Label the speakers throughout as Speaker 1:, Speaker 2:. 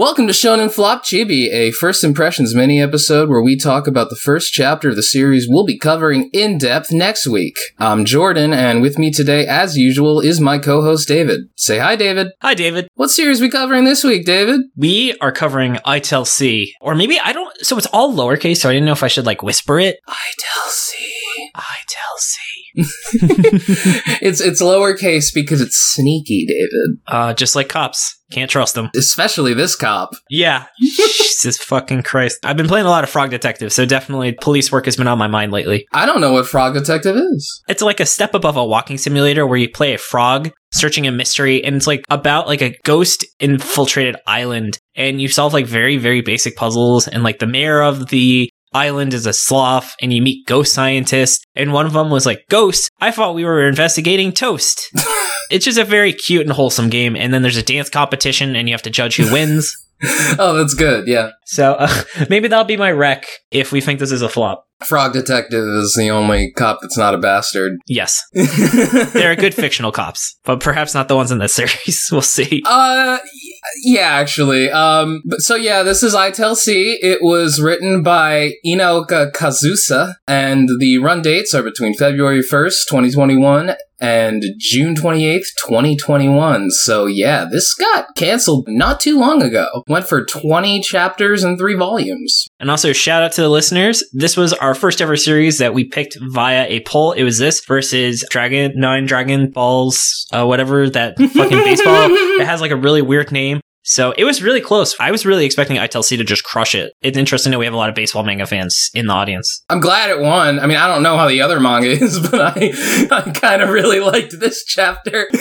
Speaker 1: Welcome to Shonen Flop Chibi, a first impressions mini episode where we talk about the first chapter of the series we'll be covering in depth next week. I'm Jordan, and with me today, as usual, is my co-host David. Say hi, David.
Speaker 2: Hi, David.
Speaker 1: What series we covering this week, David?
Speaker 2: We are covering ITLC, or maybe I don't. So it's all lowercase, so I didn't know if I should like whisper it.
Speaker 1: ITLC.
Speaker 2: ITLC.
Speaker 1: it's it's lowercase because it's sneaky, David.
Speaker 2: Uh, just like cops, can't trust them.
Speaker 1: Especially this cop.
Speaker 2: Yeah. Jesus fucking Christ. I've been playing a lot of Frog Detective, so definitely police work has been on my mind lately.
Speaker 1: I don't know what Frog Detective is.
Speaker 2: It's like a step above a walking simulator where you play a frog searching a mystery and it's like about like a ghost infiltrated island and you solve like very very basic puzzles and like the mayor of the island is a sloth and you meet ghost scientists and one of them was like ghost i thought we were investigating toast. It's just a very cute and wholesome game and then there's a dance competition and you have to judge who wins
Speaker 1: oh that's good yeah
Speaker 2: so uh, maybe that'll be my rec if we think this is a flop
Speaker 1: Frog Detective is the only cop that's not a bastard.
Speaker 2: yes they're good fictional cops but perhaps not the ones in this series we'll see
Speaker 1: Uh, yeah, actually. Um, but so yeah, this is I Tell C. It was written by Inaoka Kazusa, and the run dates are between February 1st, 2021 and June 28th, 2021. So yeah, this got canceled not too long ago. Went for 20 chapters and 3 volumes.
Speaker 2: And also, shout out to the listeners. This was our first ever series that we picked via a poll. It was this versus Dragon, Nine Dragon Balls, uh, whatever that fucking baseball. It has like a really weird name. So it was really close. I was really expecting ITLC to just crush it. It's interesting that we have a lot of baseball manga fans in the audience.
Speaker 1: I'm glad it won. I mean, I don't know how the other manga is, but I, I kind of really liked this chapter.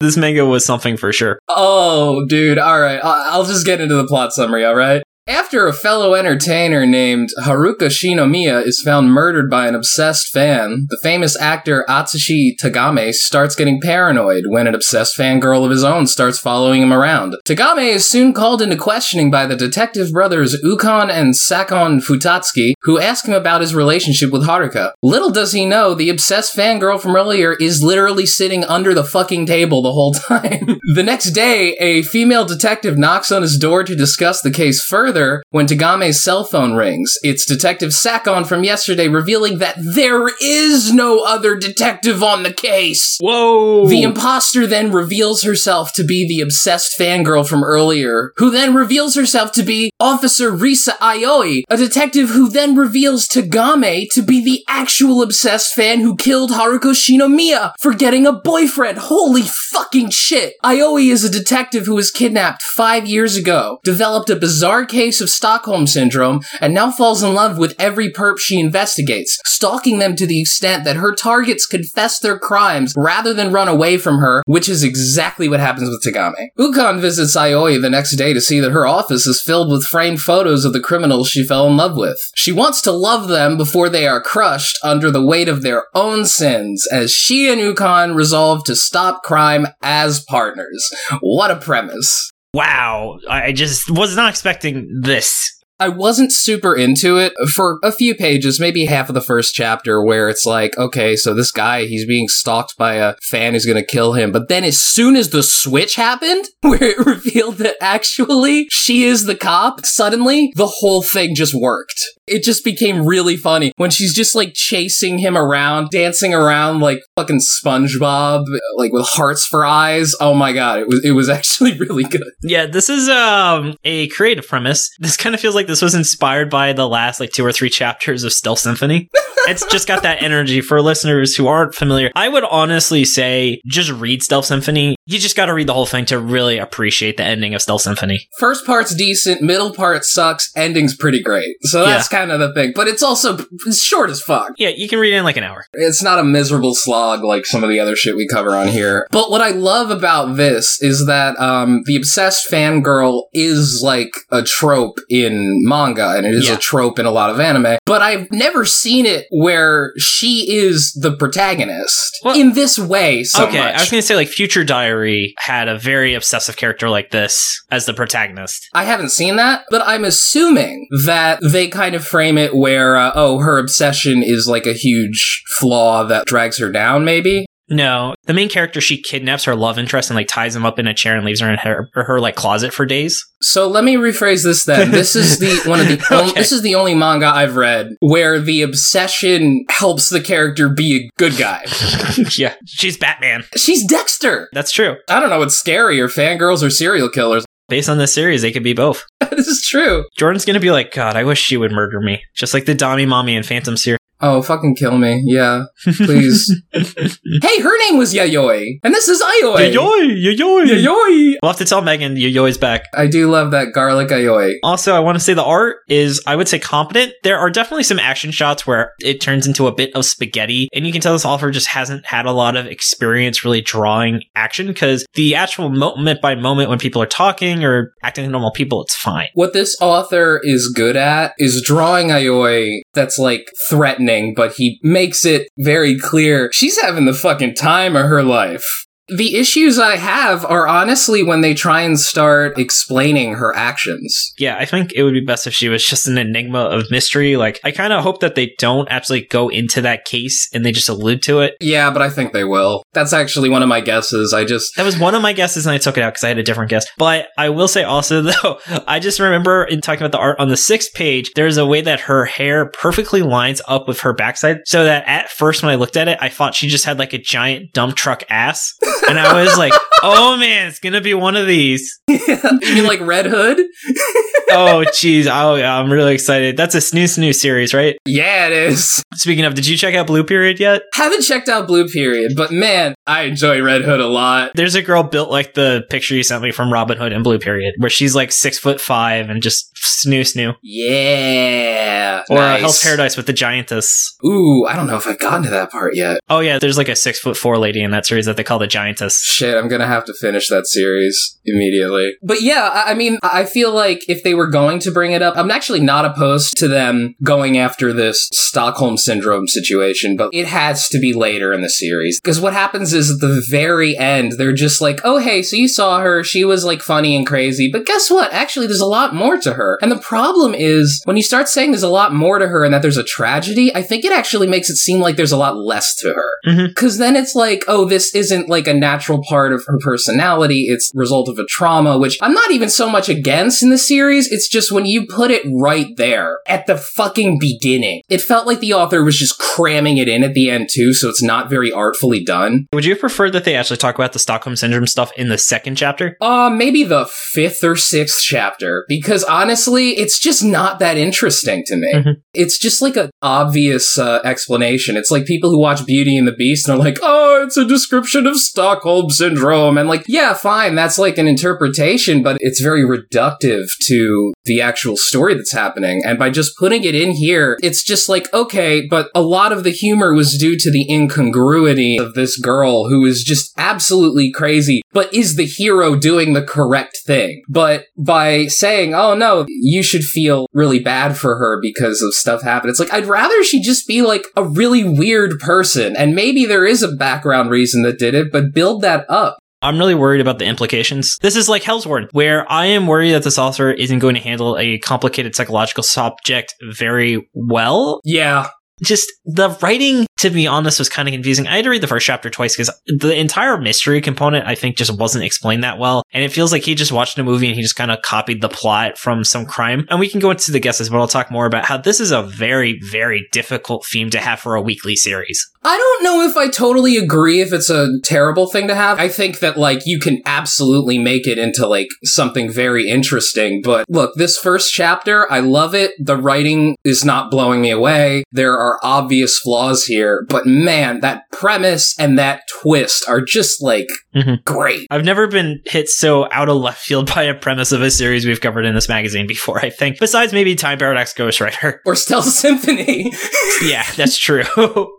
Speaker 2: This manga was something for sure.
Speaker 1: Oh, dude. All right. I'll just get into the plot summary, all right? After a fellow entertainer named Haruka Shinomiya is found murdered by an obsessed fan, the famous actor Atsushi Tagame starts getting paranoid when an obsessed fangirl of his own starts following him around. Tagame is soon called into questioning by the detective brothers Ukon and Sakon Futatsuki, who ask him about his relationship with Haruka. Little does he know, the obsessed fangirl from earlier is literally sitting under the fucking table the whole time. the next day, a female detective knocks on his door to discuss the case further when Tagame's cell phone rings. It's Detective Sakon from yesterday revealing that there is no other detective on the case.
Speaker 2: Whoa!
Speaker 1: The imposter then reveals herself to be the obsessed fangirl from earlier, who then reveals herself to be Officer Risa Aoi, a detective who then reveals Tagame to be the actual obsessed fan who killed Haruko Shinomiya for getting a boyfriend. Holy fucking shit! Aoi is a detective who was kidnapped five years ago, developed a bizarre case of Stockholm Syndrome, and now falls in love with every perp she investigates, stalking them to the extent that her targets confess their crimes rather than run away from her, which is exactly what happens with Tagame. Ukon visits Aoi the next day to see that her office is filled with framed photos of the criminals she fell in love with. She wants to love them before they are crushed under the weight of their own sins, as she and Ukon resolve to stop crime as partners. What a premise.
Speaker 2: Wow. I just was not expecting this.
Speaker 1: I wasn't super into it for a few pages, maybe half of the first chapter, where it's like, okay, so this guy, he's being stalked by a fan who's gonna kill him. But then as soon as the switch happened, where it revealed that actually she is the cop, suddenly the whole thing just worked. It just became really funny when she's just like chasing him around, dancing around like fucking SpongeBob, like with hearts for eyes. Oh my god, it was, it was actually really good.
Speaker 2: Yeah, this is um a creative premise. This kind of feels like this was inspired by the last like two or three chapters of Stealth Symphony. it's just got that energy for listeners who aren't familiar. I would honestly say just read Stealth Symphony. You just got to read the whole thing to really appreciate the ending of Stealth Symphony.
Speaker 1: first part's decent, middle part sucks, ending's pretty great. So that's kind of the thing. But it's also it's short as fuck.
Speaker 2: Yeah, you can read it in like an hour.
Speaker 1: It's not a miserable slog like some of the other shit we cover on here. But what I love about this is that um, the obsessed fangirl is like a trope in manga, and it is
Speaker 2: Yeah.
Speaker 1: a trope in a lot of anime. But I've never seen it where she is the protagonist
Speaker 2: Well-
Speaker 1: in this way. So
Speaker 2: okay,
Speaker 1: much.
Speaker 2: I was going to say like Future Diary had a very obsessive character like this as the protagonist.
Speaker 1: I haven't seen that, but I'm assuming that they kind of frame it where, uh, oh, her obsession is like a huge flaw that drags her down, maybe.
Speaker 2: No, the main character she kidnaps her love interest and like ties him up in a chair and leaves her in her her, her like closet for days.
Speaker 1: So let me rephrase this then. This is the one of the on-
Speaker 2: Okay.
Speaker 1: this is the only manga I've read where the obsession helps the character be a good guy.
Speaker 2: yeah, she's Batman.
Speaker 1: She's Dexter.
Speaker 2: That's true.
Speaker 1: I don't know what's scarier, fangirls or serial killers.
Speaker 2: Based on this series, they could be both.
Speaker 1: this is true.
Speaker 2: Jordan's gonna be like, God, I wish she would murder me, just like the Dami Mommy and Phantom Seer.
Speaker 1: Oh, fucking kill me. Yeah. Please. hey, her name was Yayoi. And this is Ayoi.
Speaker 2: Yayoi, yayoi.
Speaker 1: Yayoi.
Speaker 2: We'll have to tell Megan Yayoi's back.
Speaker 1: I do love that garlic Ayoi.
Speaker 2: Also, I want to say the art is, I would say, competent. There are definitely some action shots where it turns into a bit of spaghetti, and you can tell this author just hasn't had a lot of experience really drawing action because the actual moment by moment when people are talking or acting like normal people, it's fine.
Speaker 1: What this author is good at is drawing Ayoi that's like threatening, but he makes it very clear she's having the fucking time of her life. The issues I have are honestly when they try and start explaining her actions.
Speaker 2: Yeah, I think it would be best if she was just an enigma of mystery. Like, I kind of hope that they don't actually go into that case and they just allude to it.
Speaker 1: Yeah, but I think they will. That's actually one of my guesses. I just.
Speaker 2: That was one of my guesses, and I took it out because I had a different guess. But I will say also, though, I just remember in talking about the art on the sixth page, there's a way that her hair perfectly lines up with her backside. So that at first, when I looked at it, I thought she just had like a giant dump truck ass. And I was like, oh man, it's to be one of these.
Speaker 1: you mean like Red Hood?
Speaker 2: Oh, jeez. Oh, I'm really excited. That's a Snoo Snoo series, right?
Speaker 1: Yeah, it is.
Speaker 2: Speaking of, did you check out Blue Period yet?
Speaker 1: Haven't checked out Blue Period, but man, I enjoy Red Hood a lot.
Speaker 2: There's a girl built like the picture you sent me from Robin Hood in Blue Period, where she's like six foot five and just snoo snoo.
Speaker 1: Yeah.
Speaker 2: Or uh,
Speaker 1: nice.
Speaker 2: Hell's Paradise with the Giantess.
Speaker 1: Ooh, I don't know if I've gotten to that part yet.
Speaker 2: Oh yeah, there's like a six foot four lady in that series that they call the Giantess.
Speaker 1: Shit, I'm gonna have to finish that series immediately. But yeah, I I mean, I feel like if they were going to bring it up, I'm actually not opposed to them going after this Stockholm Syndrome situation, but it has to be later in the series. Because what happens is at the very end, they're just like, oh hey, so you saw her, she was like funny and crazy, but guess what? Actually, there's a lot more to her. And the problem is, when you start saying there's a lot more to her and that there's a tragedy, I think it actually makes it seem like there's a lot less to her.
Speaker 2: Mhm.
Speaker 1: Cause then it's like, oh, this isn't like a natural part of her personality. It's result of a trauma, which I'm not even so much against in the series. It's just when you put it right there at the fucking beginning, it felt like the author was just cramming it in at the end too. So it's not very artfully done.
Speaker 2: Would you preferred that they actually talk about the Stockholm Syndrome stuff in the second chapter?
Speaker 1: Uh, maybe the fifth or sixth chapter, because honestly, it's just not that interesting to me.
Speaker 2: Mhm.
Speaker 1: It's just like an obvious uh, explanation. It's like people who watch Beauty and the Beast and are like, oh, it's a description of Stockholm Syndrome. And like, yeah, fine, that's like an interpretation, but it's very reductive to the actual story that's happening. And by just putting it in here, it's just like, okay, but a lot of the humor was due to the incongruity of this girl who is just absolutely crazy, but is the hero doing the correct thing? But by saying, oh no, you should feel really bad for her because of stuff happened, it's like, I'd rather she just be like a really weird person. And maybe there is a background reason that did it, but build that up.
Speaker 2: I'm really worried about the implications. This is like Hell's Hellsworn, where I am worried that this author isn't going to handle a complicated psychological subject very well.
Speaker 1: Yeah.
Speaker 2: Just the writing, to be honest, was kind of confusing. I had to read the first chapter twice because the entire mystery component, I think, just wasn't explained that well. And it feels like he just watched a movie and he just kind of copied the plot from some crime. And we can go into the guesses, but I'll talk more about how this is a very, very difficult theme to have for a weekly series.
Speaker 1: I don't know if I totally agree if it's a terrible thing to have. I think that like you can absolutely make it into like something very interesting. But look, this first chapter, I love it. The writing is not blowing me away. There are obvious flaws here, but man, that premise and that twist are just like
Speaker 2: Mhm.
Speaker 1: great.
Speaker 2: I've never been hit so out of left field by a premise of a series we've covered in this magazine before, I think. Besides maybe Time Paradox Ghostwriter.
Speaker 1: Or Stealth Symphony.
Speaker 2: yeah, that's true.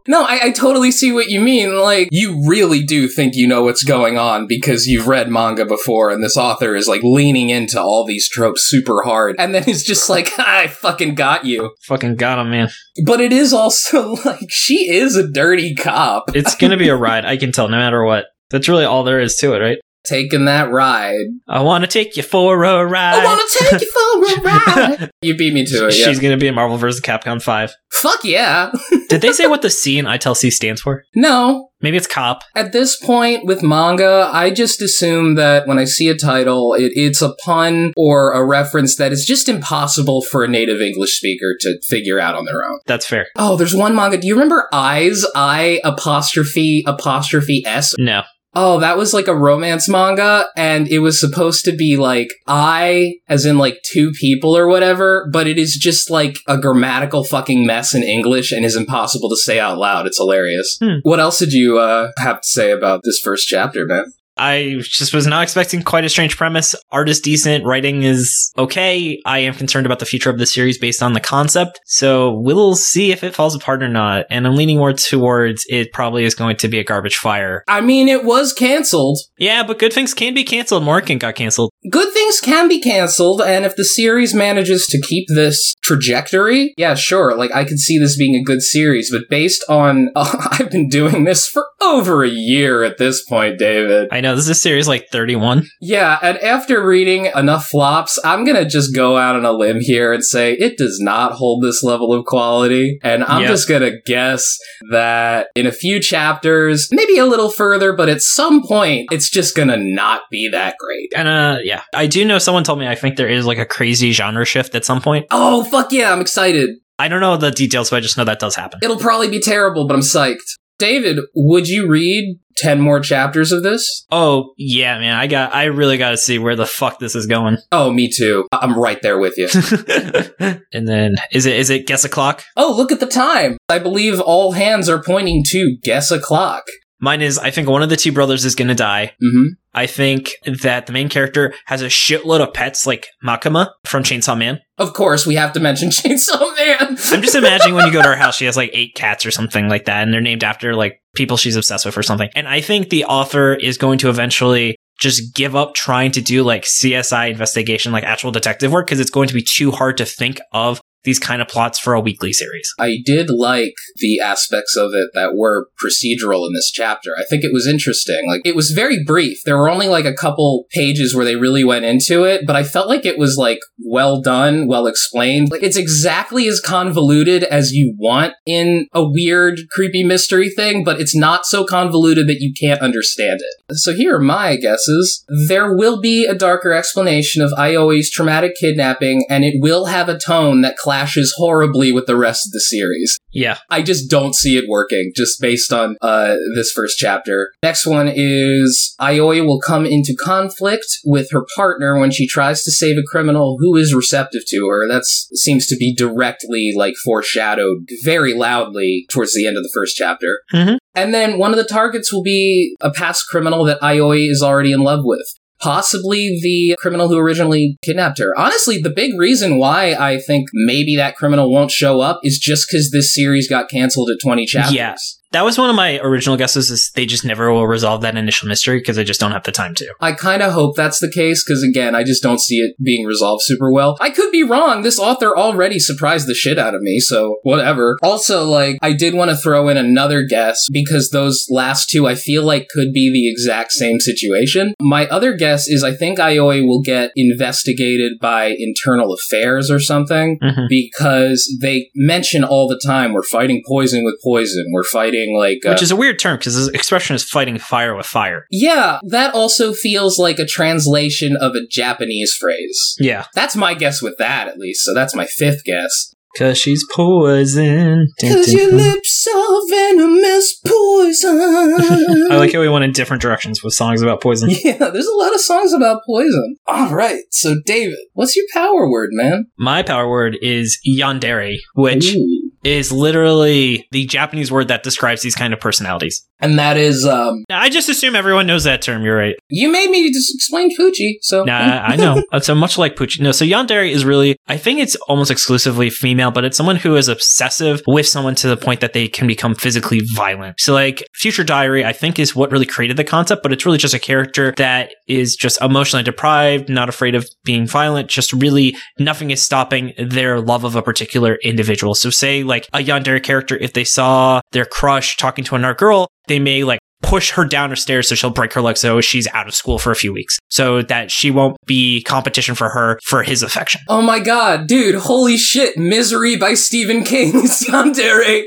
Speaker 1: No, I, I totally see what you mean. Like, you really do think you know what's going on because you've read manga before, and this author is like leaning into all these tropes super hard, and then he's just like, I fucking got you.
Speaker 2: Fucking got him, man.
Speaker 1: But it is also like, she is a dirty cop.
Speaker 2: It's gonna be a ride, I can tell, no matter what. That's really all there is to it, right?
Speaker 1: Taking that ride.
Speaker 2: I want to take you for a ride.
Speaker 1: I want to take you for a ride. you beat me to it. Yeah.
Speaker 2: She's gonna be in Marvel vs. Capcom 5.
Speaker 1: Fuck yeah.
Speaker 2: Did they say what the C in ITLC stands for?
Speaker 1: no,
Speaker 2: Maybe it's cop.
Speaker 1: At this point with manga, I just assume that when I see a title, it, it's a pun or a reference that is just impossible for a native English speaker to figure out on their own.
Speaker 2: That's fair.
Speaker 1: Oh, there's one manga. Do you remember Eyes? I apostrophe apostrophe S.
Speaker 2: No.
Speaker 1: Oh, that was like a romance manga, and it was supposed to be like I, as in like two people or whatever, but it is just like a grammatical fucking mess in English and is impossible to say out loud. It's hilarious.
Speaker 2: Hmm.
Speaker 1: What else did you uh, have to say about this first chapter, man?
Speaker 2: I just was not expecting quite a strange premise. Art is decent, writing is okay. I am concerned about the future of the series based on the concept, so we'll see if it falls apart or not. And I'm leaning more towards it probably is going to be a garbage fire.
Speaker 1: I mean, it was canceled.
Speaker 2: Yeah, but good things can be canceled. Morgan got canceled.
Speaker 1: Good things can be canceled, and if the series manages to keep this trajectory, yeah, sure. Like, I could see this being a good series, but based on. I've been doing this for over a year at this point, David.
Speaker 2: I know this is series like 31.
Speaker 1: Yeah, and after reading enough flops, I'm gonna just go out on a limb here and say it does not hold this level of quality. And I'm
Speaker 2: Yep.
Speaker 1: just gonna guess that in a few chapters, maybe a little further, but at some point, it's just gonna not be that great.
Speaker 2: And uh yeah, I do know someone told me I think there is like a crazy genre shift at some point.
Speaker 1: Oh, fuck yeah, I'm excited.
Speaker 2: I don't know the details, but I just know that does happen.
Speaker 1: It'll probably be terrible, but I'm psyched. David, would you read 10 more chapters of this?
Speaker 2: Oh, yeah, man. I got I really got to see where the fuck this is going.
Speaker 1: Oh, me too. I- I'm right there with you.
Speaker 2: and then is it is it guess a clock?
Speaker 1: oh, look at the time. I believe all hands are pointing to guess a clock.
Speaker 2: Mine is I think one of the two brothers is going to die.
Speaker 1: hmm
Speaker 2: I think that the main character has a shitload of pets like Makima from Chainsaw Man.
Speaker 1: Of course, we have to mention Chainsaw Man.
Speaker 2: I'm just imagining when you go to her house, she has like eight cats or something like that, and they're named after like people she's obsessed with or something. And I think the author is going to eventually just give up trying to do like CSI investigation, like actual detective work, because it's going to be too hard to think of these kind of plots for a weekly series.
Speaker 1: I did like the aspects of it that were procedural in this chapter. I think it was interesting. Like, it was very brief. There were only like a couple pages where they really went into it, but I felt like it was like well done, well explained. Like, it's exactly as convoluted as you want in a weird, creepy mystery thing, but it's not so convoluted that you can't understand it. So here are my guesses. There will be a darker explanation of Ioi's traumatic kidnapping, and it will have a tone that clashes horribly with the rest of the series.
Speaker 2: Yeah.
Speaker 1: I just don't see it working, just based on uh, this first chapter. Next one is Ioi will come into conflict with her partner when she tries to save a criminal who is receptive to her. That seems to be directly, like, foreshadowed very loudly towards the end of the first chapter.
Speaker 2: Mhm.
Speaker 1: And then one of the targets will be a past criminal that Ioi is already in love with. Possibly the criminal who originally kidnapped her. Honestly, the big reason why I think maybe that criminal won't show up is just because this series got canceled at 20 chapters.
Speaker 2: Yeah. That was one of my original guesses is they just never will resolve that initial mystery because they just don't have the time to.
Speaker 1: I kind of hope that's the case because, again, I just don't see it being resolved super well. I could be wrong. This author already surprised the shit out of me, so whatever. Also, like, I did want to throw in another guess because those last two I feel like could be the exact same situation. My other guess is I think Ioi will get investigated by internal affairs or something
Speaker 2: Mhm.
Speaker 1: because they mention all the time we're fighting poison with poison, we're fighting like. Uh,
Speaker 2: Which is a weird term because the expression is fighting fire with fire.
Speaker 1: yeah, that also feels like a translation of a Japanese phrase.
Speaker 2: Yeah.
Speaker 1: That's my guess with that, at least. So that's my fifth guess.
Speaker 2: Cause she's poison.
Speaker 1: Cause your lips are venomous poison.
Speaker 2: I like how we went in different directions with songs about poison.
Speaker 1: Yeah, there's a lot of songs about poison. All right, so David, what's your power word, man?
Speaker 2: My power word is yandere, which
Speaker 1: Ooh.
Speaker 2: Is literally the Japanese word that describes these kind of personalities.
Speaker 1: And that is um
Speaker 2: I just assume everyone knows that term. You're right.
Speaker 1: you made me just explain Poochie, so.
Speaker 2: Nah, I know. Uh, so much like Poochie. No, so yandere is really, I think it's almost exclusively female, but it's someone who is obsessive with someone to the point that they can become physically violent. So like Future Diary, I think is what really created the concept, but it's really just a character that is just emotionally deprived, not afraid of being violent, just really nothing is stopping their love of a particular individual. So say like a yandere character, if they saw their crush talking to another girl, they may like push her down her stairs so she'll break her leg so she's out of school for a few weeks so that she won't be competition for her for his affection.
Speaker 1: Oh my god, dude, holy shit, Misery by Stephen King, Tsundere.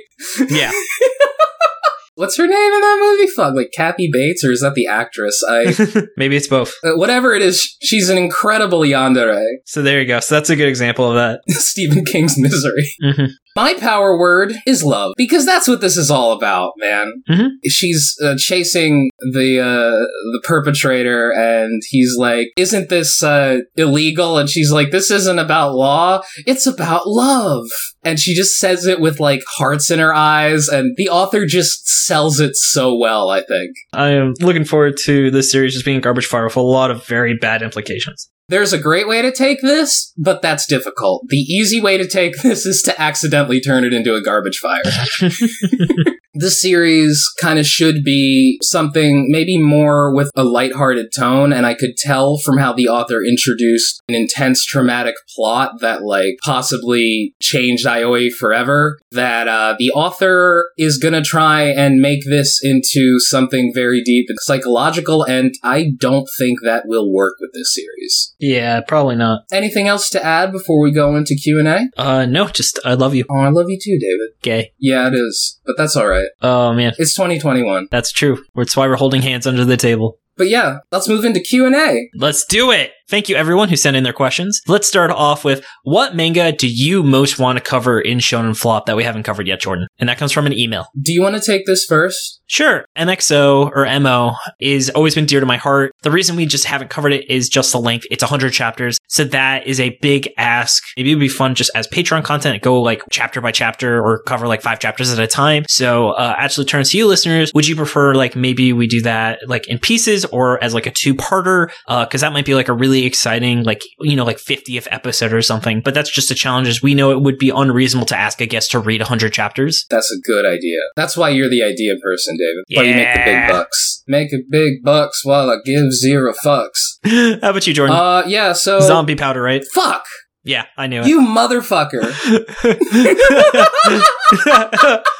Speaker 2: Yeah.
Speaker 1: What's her name in that movie? Fuck, like Kathy Bates, or is that the actress? I
Speaker 2: Maybe it's both.
Speaker 1: uh, whatever it is, she's an incredible yandere.
Speaker 2: So there you go. So that's a good example of that.
Speaker 1: Stephen King's Misery.
Speaker 2: hmm
Speaker 1: My power word is love, because that's what this is all about, man.
Speaker 2: Mhm.
Speaker 1: She's uh, chasing the uh, the perpetrator, and he's like, "Isn't this uh, illegal?" And she's like, "This isn't about law; it's about love." And she just says it with like hearts in her eyes, and the author just sells it so well. I think
Speaker 2: I am looking forward to this series just being garbage fire with a lot of very bad implications.
Speaker 1: There's a great way to take this, but that's difficult. The easy way to take this is to accidentally turn it into a garbage fire. this series kind of should be something maybe more with a lighthearted tone and i could tell from how the author introduced an intense traumatic plot that like possibly changed ioi forever that uh, the author is gonna try and make this into something very deep and psychological and i don't think that will work with this series.
Speaker 2: Yeah, probably not.
Speaker 1: anything else to add before we go into q&a
Speaker 2: Uh, no, just I love you,
Speaker 1: oh i love you too david.
Speaker 2: Gay.
Speaker 1: yeah it is but that's all right
Speaker 2: Oh man,
Speaker 1: it's 2021
Speaker 2: that's true. That's why we're holding hands under the table.
Speaker 1: But yeah, let's move into Q&A.
Speaker 2: Let's do it. Thank you everyone who sent in their questions. Let's start off with what manga do you most want to cover in Shonen Flop that we haven't covered yet, Jordan? And that comes from an email.
Speaker 1: Do you want to take this first?
Speaker 2: Sure, MXO or MO is always been dear to my heart. The reason we just haven't covered it is just the length. It's 100 chapters, so that is a big ask. Maybe it would be fun just as Patreon content, go like chapter by chapter or cover like five chapters at a time. So, uh, actually turns to you listeners. Would you prefer like maybe we do that like in pieces or as like a two-parter? Uh, cause that might be like a really exciting, like, you know, like 50th episode or something. But that's just a challenge as we know it would be unreasonable to ask a guest to read 100 chapters.
Speaker 1: That's a good idea. That's why you're the idea person, David. Why you make the big bucks. Make a big bucks while I give zero fucks.
Speaker 2: How about you, Jordan?
Speaker 1: Uh, yeah, so...
Speaker 2: Zombie powder, right?
Speaker 1: Fuck!
Speaker 2: Yeah, I knew it.
Speaker 1: You motherfucker.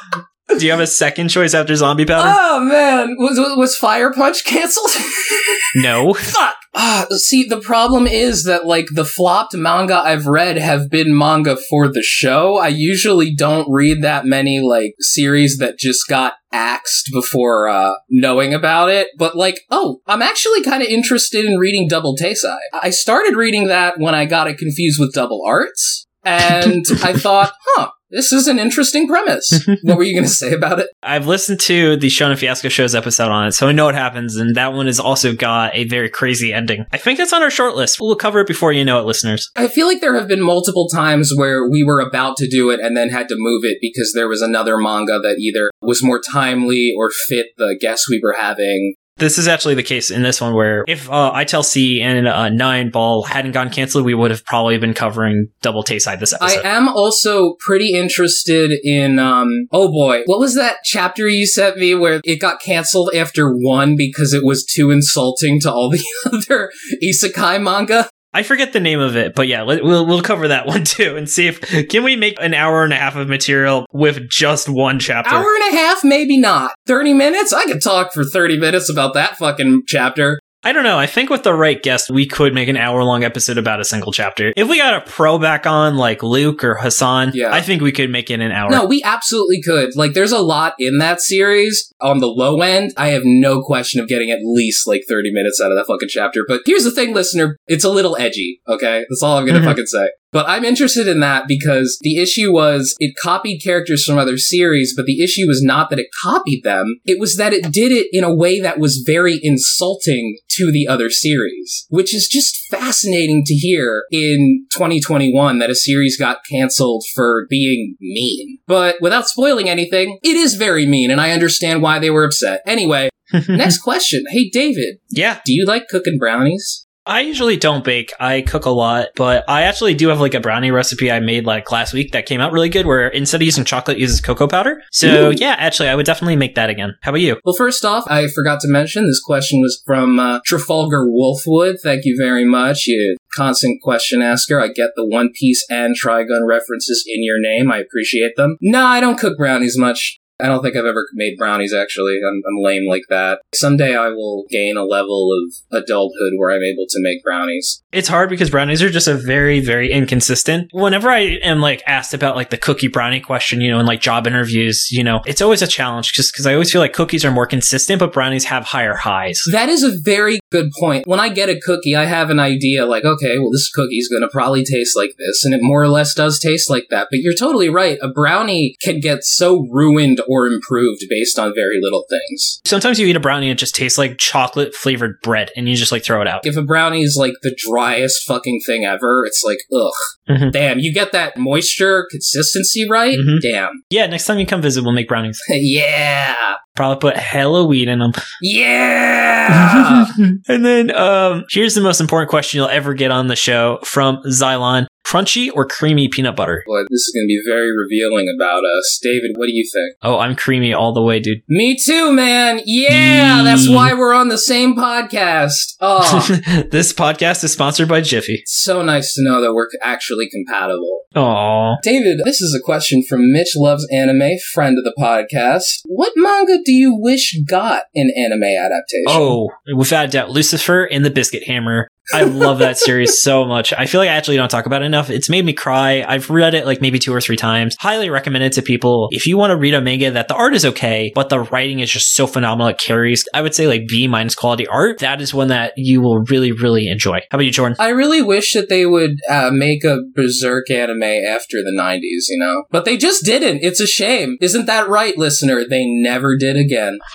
Speaker 2: Do you have a second choice after zombie powder?
Speaker 1: Oh, man. Was, was Fire Punch canceled?
Speaker 2: no.
Speaker 1: Fuck! Ah, see, the problem is that, like, the flopped manga I've read have been manga for the show. I usually don't read that many, like, series that just got axed before, uh, knowing about it. But, like, oh, I'm actually kind of interested in reading Double Taisai. I started reading that when I got it confused with Double Arts. And I thought, huh, this is an interesting premise. what were you going to say about it?
Speaker 2: I've listened to the Shonen Fiasco Show's episode on it, so I know what happens, and that one has also got a very crazy ending. I think it's on our short list. We'll cover it before you know it, listeners.
Speaker 1: I feel like there have been multiple times where we were about to do it and then had to move it because there was another manga that either was more timely or fit the guests we were having.
Speaker 2: This is actually the case in this one where if uh, I Tell C and uh, Nine Ball hadn't gone canceled, we would have probably been covering Double Tayside this episode.
Speaker 1: I am also pretty interested in, um, oh boy, what was that chapter you sent me where it got canceled after one because it was too insulting to all the other isekai manga?
Speaker 2: I forget the name of it, but yeah, we'll we'll cover that one too and see if can we make an hour and a half of material with just one chapter.
Speaker 1: Hour and a half, maybe not. 30 minutes? I could talk for 30 minutes about that fucking chapter.
Speaker 2: I don't know. I think with the right guest, we could make an hour long episode about a single chapter. If we got a pro back on, like Luke or Hassan,
Speaker 1: Yeah.
Speaker 2: I think we could make it an hour.
Speaker 1: No, we absolutely could. Like, there's a lot in that series. On the low end, I have no question of getting at least like 30 minutes out of that fucking chapter. But here's the thing, listener. It's a little edgy, okay? That's all I'm gonna
Speaker 2: Mhm.
Speaker 1: fucking say. But I'm interested in that because the issue was it copied characters from other series, but the issue was not that it copied them. It was that it did it in a way that was very insulting to the other series, which is just fascinating to hear in 2021 that a series got canceled for being mean. But without spoiling anything, it is very mean, and I understand why they were upset. Anyway, next question. Hey, David,
Speaker 2: yeah,
Speaker 1: do you like cooking brownies?
Speaker 2: I usually don't bake. I cook a lot, but I actually do have like a brownie recipe I made like last week that came out really good where instead of using chocolate, it uses cocoa powder. So
Speaker 1: Ooh.
Speaker 2: yeah, actually, I would definitely make that again. How about you?
Speaker 1: Well, first off, I forgot to mention this question was from uh, Trafalgar Wolfwood. Thank you very much. You constant question asker. I get the One Piece and Trigun references in your name. I appreciate them. No, I don't cook brownies much. I don't think I've ever made brownies actually. I'm, I'm lame like that. Someday I will gain a level of adulthood where I'm able to make brownies.
Speaker 2: It's hard because brownies are just a very, very inconsistent. Whenever I am like asked about like the cookie brownie question, you know, in like job interviews, you know, it's always a challenge just because I always feel like cookies are more consistent, but brownies have higher highs.
Speaker 1: That is a very good point. When I get a cookie, I have an idea like, okay, well, this cookie's going to probably taste like this, and it more or less does taste like that. But you're totally right. A brownie can get so ruined or improved based on very little things.
Speaker 2: Sometimes you eat a brownie and it just tastes like chocolate flavored bread and you just like throw it out.
Speaker 1: If a brownie is like the driest fucking thing ever, it's like, ugh.
Speaker 2: Mhm.
Speaker 1: Damn, you get that moisture consistency right?
Speaker 2: Mhm.
Speaker 1: Damn.
Speaker 2: Yeah, next time you come visit, we'll make brownies.
Speaker 1: yeah.
Speaker 2: Probably put hella weed in them.
Speaker 1: Yeah.
Speaker 2: and then um, here's the most important question you'll ever get on the show from Xylon. Crunchy or creamy peanut butter?
Speaker 1: Boy, this is going to be very revealing about us. David, what do you think?
Speaker 2: Oh, I'm creamy all the way, dude.
Speaker 1: Me too, man. Yeah, that's mm. why we're on the same podcast. Oh,
Speaker 2: this podcast is sponsored by Jiffy.
Speaker 1: it's so nice to know that we're actually compatible.
Speaker 2: Aw.
Speaker 1: David, this is a question from Mitch Loves Anime, friend of the podcast. What manga do you wish got an anime adaptation?
Speaker 2: Oh, without a doubt, Lucifer and the Biscuit Hammer. I love that series so much. I feel like I actually don't talk about it enough. It's made me cry. I've read it like maybe two or three times. Highly recommend it to people. If you want to read a manga that the art is okay, but the writing is just so phenomenal, it carries, I would say like B minus quality art. That is one that you will really, really enjoy. How about you, Jordan?
Speaker 1: I really wish that they would uh, make a Berserk anime after the 90s, you know? But they just didn't. It's a shame. Isn't that right, listener? They never did again.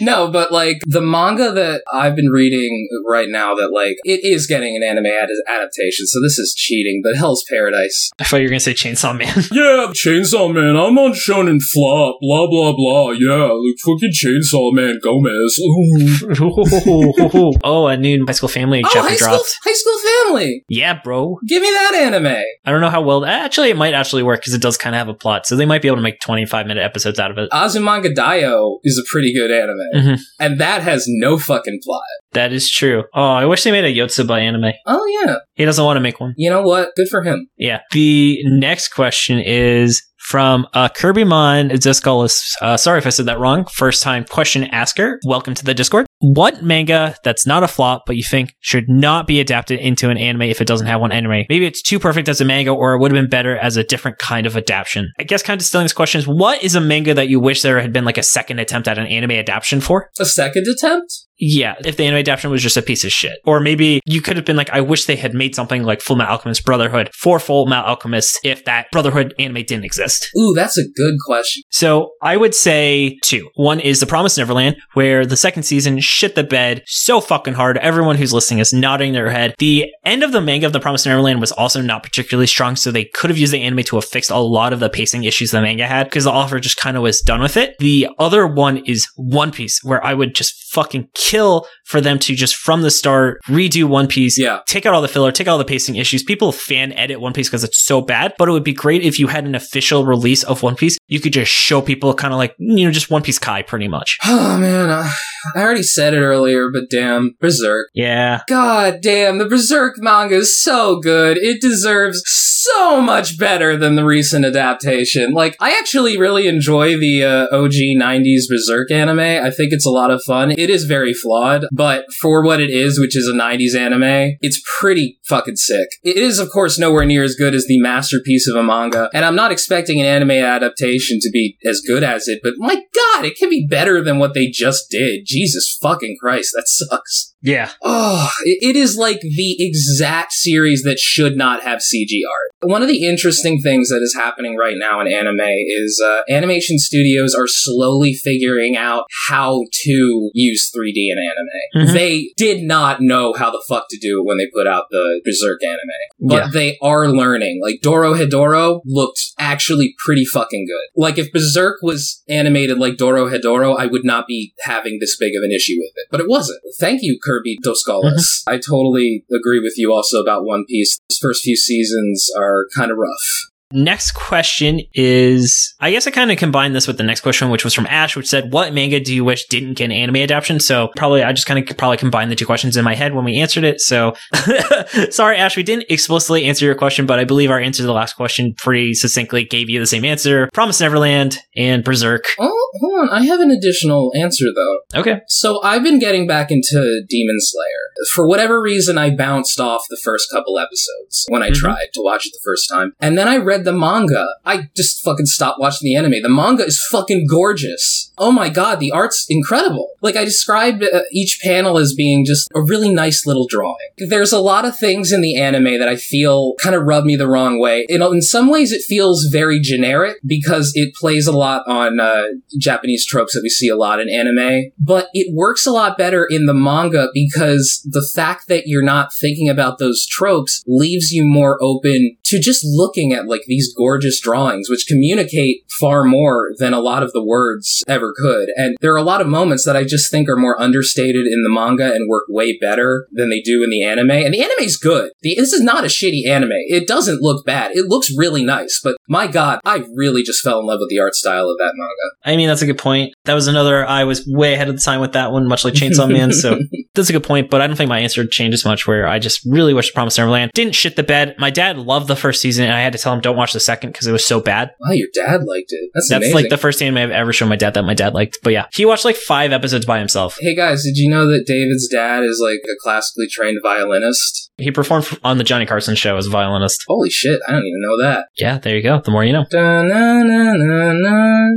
Speaker 1: No, but like the manga that I've been reading right now that like it is getting an anime ad- adaptation, so this is cheating, but Hell's Paradise.
Speaker 2: I thought you were going to say Chainsaw Man.
Speaker 1: Yeah, Chainsaw Man, I'm on Shonen Flop, blah blah blah, yeah, like fucking Chainsaw Man Gomez. Ooh.
Speaker 2: oh, a new High School Family
Speaker 1: Oh,
Speaker 2: chapter
Speaker 1: high school,
Speaker 2: dropped.
Speaker 1: high school family.
Speaker 2: Yeah, bro.
Speaker 1: Give me that anime.
Speaker 2: I don't know how well. Actually, it might actually work because it does kind of have a plot, so they might be able to make 25 minute episodes out of it.
Speaker 1: Azumanga Daioh is a pretty good anime,
Speaker 2: Mhm.
Speaker 1: and that has no fucking plot.
Speaker 2: That is true. Oh, I wish they made a Yotsuba anime.
Speaker 1: Oh yeah,
Speaker 2: He doesn't want to make one.
Speaker 1: you know what? Good for him.
Speaker 2: Yeah. The next question is from uh, Kirbymon Ziskullus. Uh, sorry if I said that wrong. First time question asker. Welcome to the Discord. What manga that's not a flop, but you think should not be adapted into an anime if it doesn't have one anime? Maybe it's too perfect as a manga, or it would have been better as a different kind of adaptation. I guess kind of distilling this question is what is a manga that you wish there had been like a second attempt at an anime adaptation for?
Speaker 1: A second attempt?
Speaker 2: Yeah, if the anime adaptation was just a piece of shit. Or maybe you could have been like, I wish they had made something like Full Metal Alchemist Brotherhood for Full Metal Alchemist if that Brotherhood anime didn't exist.
Speaker 1: Ooh, that's a good question.
Speaker 2: So I would say two. One is The Promised Neverland, where the second season shit the bed so fucking hard. Everyone who's listening is nodding their head. The end of the manga of The Promised Neverland was also not particularly strong, so they could have used the anime to have fixed a lot of the pacing issues the manga had because the author just kind of was done with it. The other one is One Piece, where I would just fucking kill for them to just from the start redo One Piece,
Speaker 1: Yeah.
Speaker 2: take out all the filler, take out all the pacing issues. People fan edit One Piece because it's so bad, but it would be great if you had an official release of One Piece. You could just show people kind of like, you know, just One Piece Kai pretty much.
Speaker 1: Oh man, I, I already said it earlier, but damn, Berserk.
Speaker 2: Yeah.
Speaker 1: God damn, the Berserk manga is so good. It deserves so much better than the recent adaptation. Like, I actually really enjoy the uh, OG 90s Berserk anime. I think it's a lot of fun. It is very flawed, but for what it is, which is a 90s anime, it's pretty fucking sick. It is, of course, nowhere near as good as the masterpiece of a manga, and I'm not expecting an anime adaptation to be as good as it, but my god, it can be better than what they just did. Jesus fucking Christ, that sucks.
Speaker 2: Yeah.
Speaker 1: Oh, it is like the exact series that should not have CG art. One of the interesting things that is happening right now in anime is uh, animation studios are slowly figuring out how to use 3D in anime.
Speaker 2: Mhm.
Speaker 1: They did not know how the fuck to do it when they put out the Berserk anime, but
Speaker 2: Yeah.
Speaker 1: they are learning. Like Dorohedoro looked actually pretty fucking good. Like if Berserk was animated like Dorohedoro, I would not be having this big of an issue with it. But it wasn't. Thank you, Kirby Doskalis. Mm-hmm. I totally agree with you also about One Piece. Those first few seasons are kind of rough.
Speaker 2: Next question is I guess I kind of combined this with the next question, which was from Ash, which said, What manga do you wish didn't get an anime adaptation? So probably I just kind of probably combined the two questions in my head when we answered it. So sorry, Ash, we didn't explicitly answer your question, but I believe our answer to the last question pretty succinctly gave you the same answer. Promise Neverland and Berserk.
Speaker 1: Oh, hold on. I have an additional answer though.
Speaker 2: Okay.
Speaker 1: So I've been getting back into Demon Slayer. For whatever reason, I bounced off the first couple episodes when I
Speaker 2: Mhm.
Speaker 1: tried to watch it the first time. And then I read the manga. I just fucking stopped watching the anime. The manga is fucking gorgeous. Oh my god, the art's incredible. Like I described uh, each panel as being just a really nice little drawing. There's a lot of things in the anime that I feel kind of rub me the wrong way. Know, in some ways it feels very generic because it plays a lot on uh, Japanese tropes that we see a lot in anime, but it works a lot better in the manga because the fact that you're not thinking about those tropes leaves you more open to just looking at like these gorgeous drawings, which communicate far more than a lot of the words ever could. And there are a lot of moments that I just think are more understated in the manga and work way better than they do in the anime. And the anime's good. The, this is not a shitty anime. It doesn't look bad. It looks really nice, but my god, I really just fell in love with the art style of that manga.
Speaker 2: I mean, that's a good point. That was another, I was way ahead of the time with that one, much like Chainsaw Man. So that's a good point, but I don't think my answer changes much where I just really wish the Promise Neverland didn't shit the bed. My dad loved the first season and I had to tell him don't watch the second because it was so bad.
Speaker 1: Wow, your dad liked it. That's, amazing.
Speaker 2: That's
Speaker 1: amazing.
Speaker 2: like the first anime I've ever shown my dad that my dad liked. But yeah, he watched like five episodes by himself.
Speaker 1: Hey guys, did you know that David's dad is like a classically trained violinist?
Speaker 2: He performed on the Johnny Carson show as a violinist.
Speaker 1: Holy shit, I don't even know that.
Speaker 2: Yeah, there you go. The more you know.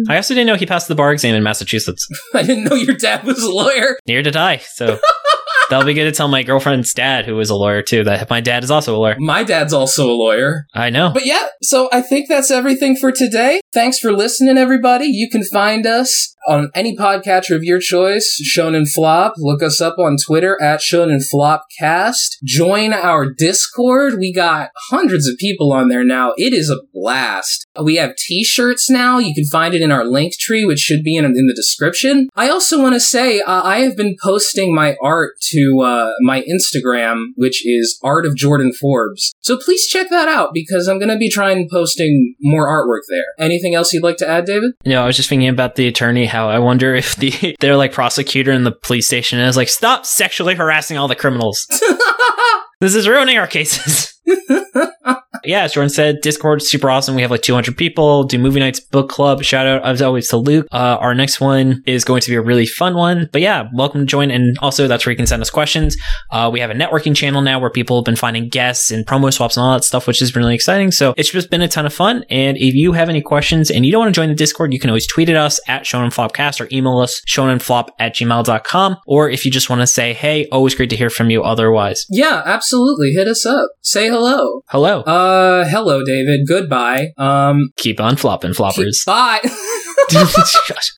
Speaker 2: I also didn't know he passed the bar exam in Massachusetts.
Speaker 1: I didn't know your dad was a lawyer.
Speaker 2: Near did I. So that'll be good to tell my girlfriend's dad, who is a lawyer too, that my dad is also a lawyer.
Speaker 1: My dad's also a lawyer.
Speaker 2: I know.
Speaker 1: But yeah, so I think that's everything for today. Thanks for listening, everybody. You can find us on any podcatcher of your choice, Shonen Flop. Look us up on Twitter at Shonen Flopcast. Join our Discord. We got hundreds of people on there now. It is a blast. We have t-shirts now. You can find it in our link tree, which should be in, in the description. I also want to say, uh, I have been posting my art to uh, my Instagram, which is Art of Jordan Forbes. So please check that out because I'm going to be trying posting more artwork there. Anything else you'd like to add, David?
Speaker 2: No, I was just thinking about the attorney. How I wonder if the they're like prosecutor in the police station is like, stop sexually harassing all the criminals. This is ruining our cases. yeah, as Jordan said, Discord is super awesome. We have like 200 people. Do movie nights, book club. Shout out as always to Luke. Uh, our next one is going to be a really fun one. But yeah, welcome to join. And also, that's where you can send us questions. Uh, we have a networking channel now where people have been finding guests and promo swaps and all that stuff, which been really exciting. So it's just been a ton of fun. And if you have any questions and you don't want to join the Discord, you can always tweet at us at ShonenFlopcast or email us shonenflop at gmail.com. Or if you just want to say, hey, always great to hear from you otherwise.
Speaker 1: yeah, absolutely. Hit us up. Say hello.
Speaker 2: Hello.
Speaker 1: Uh, hello, David. Goodbye. Um,
Speaker 2: Keep on flopping, floppers.
Speaker 1: bye.
Speaker 2: Gosh.